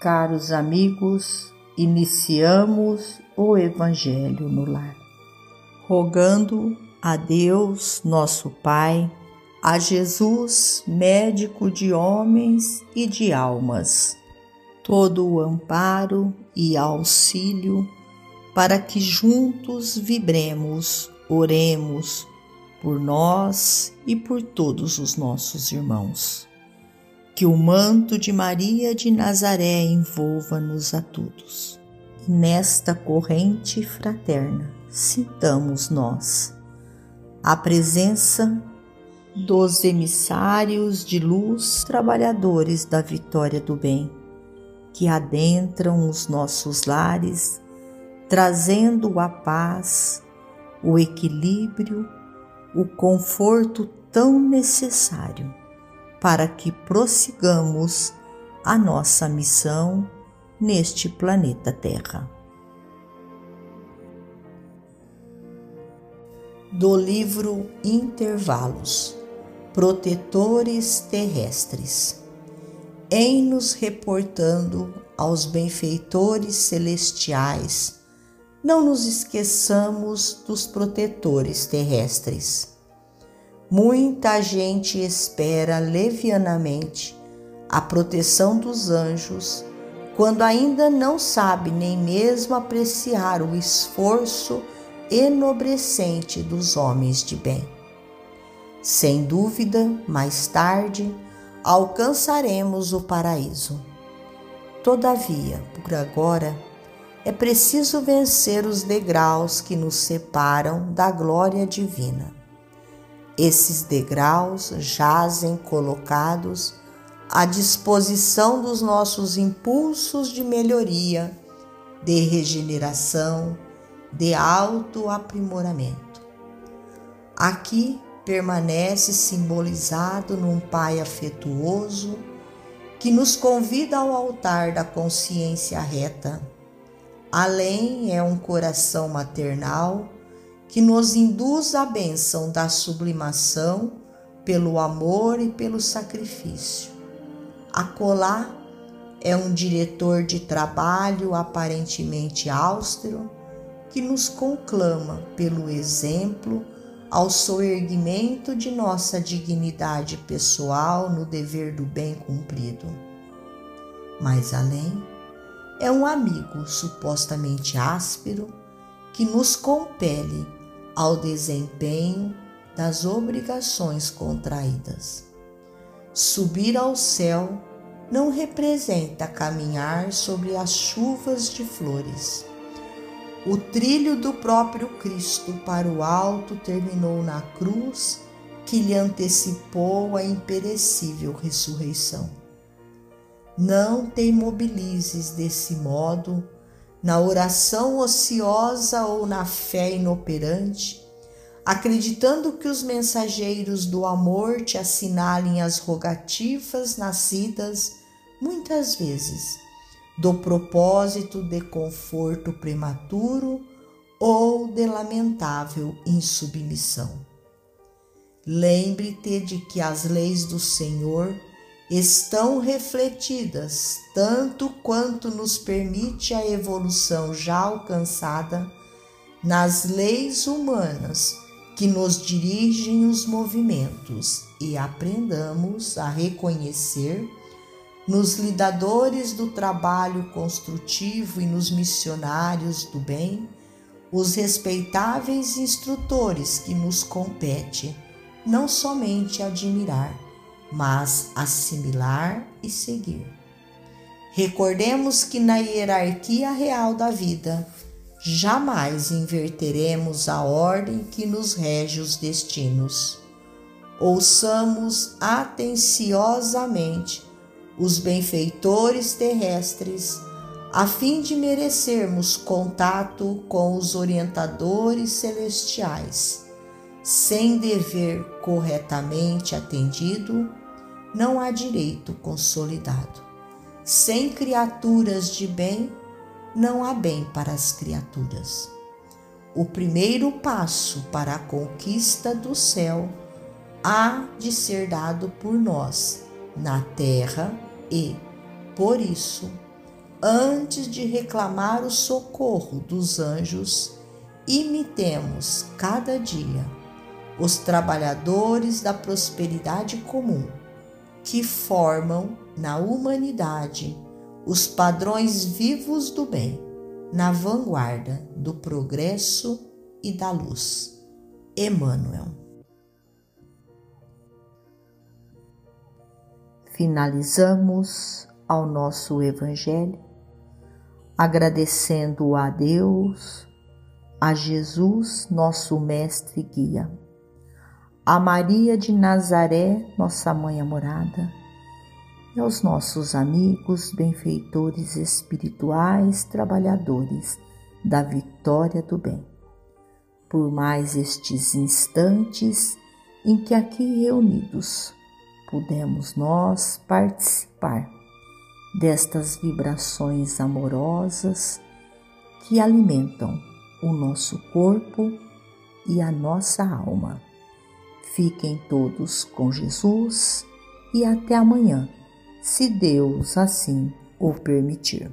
Caros amigos, iniciamos o Evangelho no lar, rogando a Deus, nosso Pai, a Jesus, médico de homens e de almas, todo o amparo e auxílio para que juntos vibremos, oremos por nós e por todos os nossos irmãos. Que o manto de Maria de Nazaré envolva-nos a todos. Nesta corrente fraterna, sintamos nós a presença dos emissários de luz, trabalhadores da vitória do bem, que adentram os nossos lares, trazendo a paz, o equilíbrio, o conforto tão necessário para que prossigamos a nossa missão neste planeta Terra. Do livro Intervalos Protetores Terrestres, em nos reportando aos benfeitores celestiais, não nos esqueçamos dos protetores terrestres Muita gente espera levianamente a proteção dos anjos quando ainda não sabe nem mesmo apreciar o esforço enobrecente dos homens de bem. Sem dúvida, mais tarde alcançaremos o paraíso. Todavia, por agora, é preciso vencer os degraus que nos separam da glória divina. Esses degraus jazem colocados à disposição dos nossos impulsos de melhoria, de regeneração, de autoaprimoramento. Aqui permanece simbolizado num Pai afetuoso que nos convida ao altar da consciência reta. Além é um coração maternal que nos induz à bênção da sublimação pelo amor e pelo sacrifício. Acolá é um diretor de trabalho aparentemente austero que nos conclama pelo exemplo ao soerguimento de nossa dignidade pessoal no dever do bem cumprido. Mais além, é um amigo supostamente áspero que nos compele ao desempenho das obrigações contraídas. Subir ao céu não representa caminhar sobre as chuvas de flores. O trilho do próprio Cristo para o alto terminou na cruz que lhe antecipou a imperecível ressurreição. Não te imobilizes desse modo na oração ociosa ou na fé inoperante, acreditando que os mensageiros do amor te assinalem as rogativas nascidas, muitas vezes, do propósito de conforto prematuro ou de lamentável insubmissão. Lembre-te de que as leis do Senhor estão refletidas tanto quanto nos permite a evolução já alcançada nas leis humanas que nos dirigem os movimentos e aprendamos a reconhecer nos lidadores do trabalho construtivo e nos missionários do bem os respeitáveis instrutores que nos compete não somente admirar, mas assimilar e seguir. Recordemos que na hierarquia real da vida, jamais inverteremos a ordem que nos rege os destinos. Ouçamos atenciosamente os benfeitores terrestres, a fim de merecermos contato com os orientadores celestiais. Sem dever corretamente atendido, não há direito consolidado. Sem criaturas de bem, não há bem para as criaturas. O primeiro passo para a conquista do céu há de ser dado por nós na terra e, por isso, antes de reclamar o socorro dos anjos, imitemos cada dia os trabalhadores da prosperidade comum que formam na humanidade os padrões vivos do bem, na vanguarda do progresso e da luz. Emmanuel. Finalizamos ao nosso Evangelho agradecendo a Deus, a Jesus, nosso Mestre e Guia, a Maria de Nazaré, nossa Mãe amorada, e aos nossos amigos, benfeitores espirituais, trabalhadores da vitória do bem. Por mais estes instantes em que aqui reunidos pudemos nós participar destas vibrações amorosas que alimentam o nosso corpo e a nossa alma. Fiquem todos com Jesus e até amanhã se Deus assim o permitir.